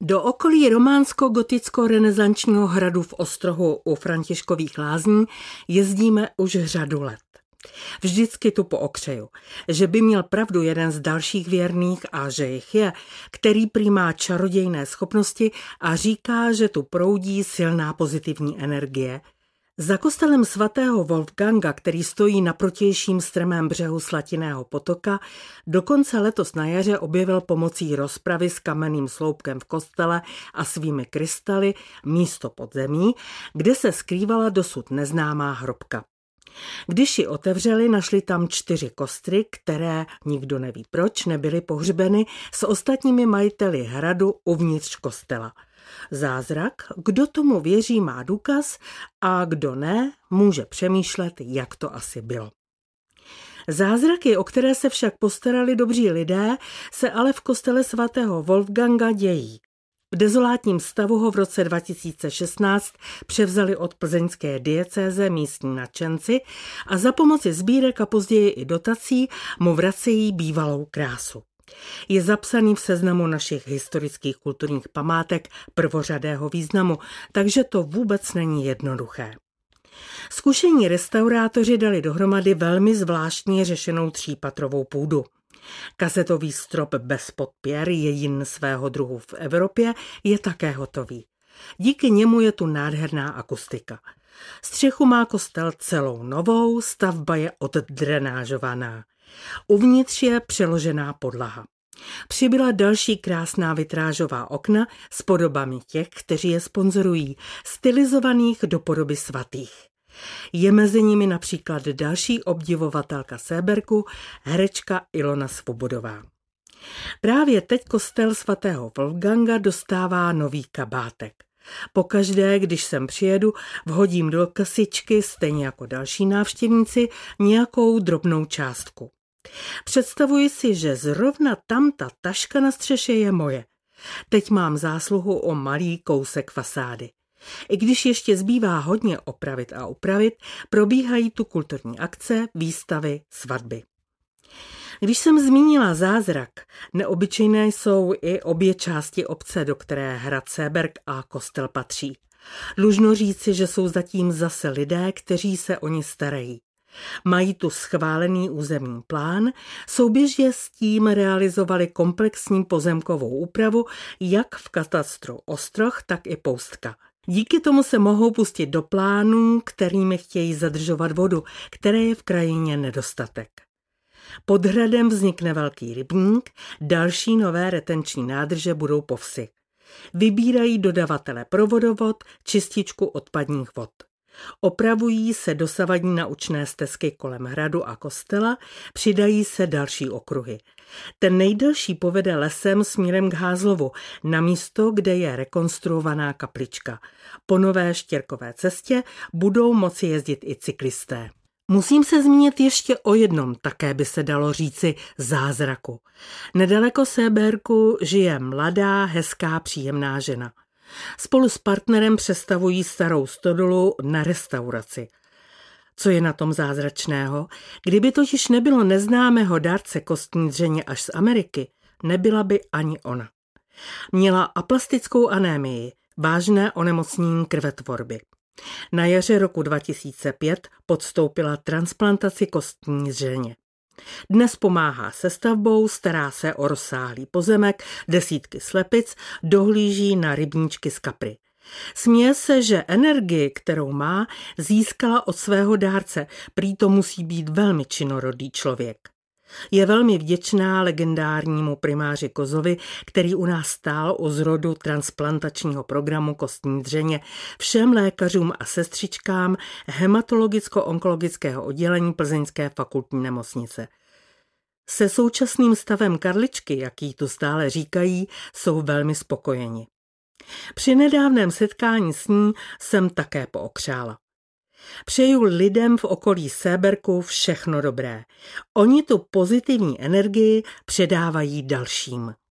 Do okolí románsko-goticko-renesančního hradu v Ostrohu u Františkových lázní jezdíme už řadu let. Vždycky tu pookřeju, že by měl pravdu jeden z dalších věrných a že jich je, který přijímá čarodějné schopnosti a říká, že tu proudí silná pozitivní energie – za kostelem svatého Wolfganga, který stojí na protějším strmém břehu Slatiného potoka, dokonce letos na jaře objevil pomocí rozpravy s kamenným sloupkem v kostele a svými krystaly místo pod zemí, kde se skrývala dosud neznámá hrobka. Když ji otevřeli, našli tam čtyři kostry, které, nikdo neví proč, nebyly pohřbeny s ostatními majiteli hradu uvnitř kostela – Zázrak, kdo tomu věří, má důkaz a kdo ne, může přemýšlet, jak to asi bylo. Zázraky, o které se však postarali dobří lidé, se ale v kostele svatého Wolfganga dějí. V dezolátním stavu ho v roce 2016 převzali od plzeňské diecéze místní nadšenci a za pomoci sbírek a později i dotací mu vracejí bývalou krásu. Je zapsaný v seznamu našich historických kulturních památek prvořadého významu, takže to vůbec není jednoduché. Zkušení restaurátoři dali dohromady velmi zvláštně řešenou třípatrovou půdu. Kazetový strop bez podpěr, jediný svého druhu v Evropě, je také hotový. Díky němu je tu nádherná akustika. Střechu má kostel celou novou, stavba je oddrenážovaná. Uvnitř je přeložená podlaha. Přibyla další krásná vitrážová okna s podobami těch, kteří je sponzorují, stylizovaných do podoby svatých. Je mezi nimi například další obdivovatelka Séberku, herečka Ilona Svobodová. Právě teď kostel svatého Wolfganga dostává nový kabátek. Pokaždé, když sem přijedu, vhodím do kasičky, stejně jako další návštěvníci, nějakou drobnou částku. Představuji si, že zrovna tam ta taška na střeše je moje. Teď mám zásluhu o malý kousek fasády. I když ještě zbývá hodně opravit a upravit, probíhají tu kulturní akce, výstavy, svatby. Když jsem zmínila zázrak, neobyčejné jsou i obě části obce, do které hrad Seberg a kostel patří. Dlužno říci, že jsou zatím zase lidé, kteří se o ně starají. Mají tu schválený územní plán, souběžně s tím realizovali komplexní pozemkovou úpravu jak v katastru Ostroh, tak i Poustka. Díky tomu se mohou pustit do plánů, kterými chtějí zadržovat vodu, které je v krajině nedostatek. Pod hradem vznikne velký rybník, další nové retenční nádrže budou po vsi. Vybírají dodavatele pro vodovod, čističku odpadních vod. Opravují se dosavadní naučné stezky kolem hradu a kostela, přidají se další okruhy. Ten nejdelší povede lesem směrem k Házlovu, na místo, kde je rekonstruovaná kaplička. Po nové štěrkové cestě budou moci jezdit i cyklisté. Musím se zmínit ještě o jednom, také by se dalo říci zázraku. Nedaleko Séberku žije mladá, hezká, příjemná žena. Spolu s partnerem přestavují starou stodolu na restauraci. Co je na tom zázračného? Kdyby totiž nebylo neznámého dárce kostní dřeně až z Ameriky, nebyla by ani ona. Měla aplastickou anémii, vážné onemocnění krvetvorby. Na jaře roku 2005 podstoupila transplantaci kostní dřeně. Dnes pomáhá se stavbou, stará se o rozsáhlý pozemek, desítky slepic, dohlíží na rybníčky z kapry. Směje se, že energii, kterou má, získala od svého dárce, prý to musí být velmi činorodý člověk. Je velmi vděčná legendárnímu primáři Kozovi, který u nás stál u zrodu transplantačního programu kostní dřeně, všem lékařům a sestřičkám hematologicko-onkologického oddělení Plzeňské fakultní nemocnice. Se současným stavem Karličky, jaký tu stále říkají, jsou velmi spokojeni. Při nedávném setkání s ní jsem také pookřála. Přeju lidem v okolí Séberku všechno dobré. Oni tu pozitivní energii předávají dalším.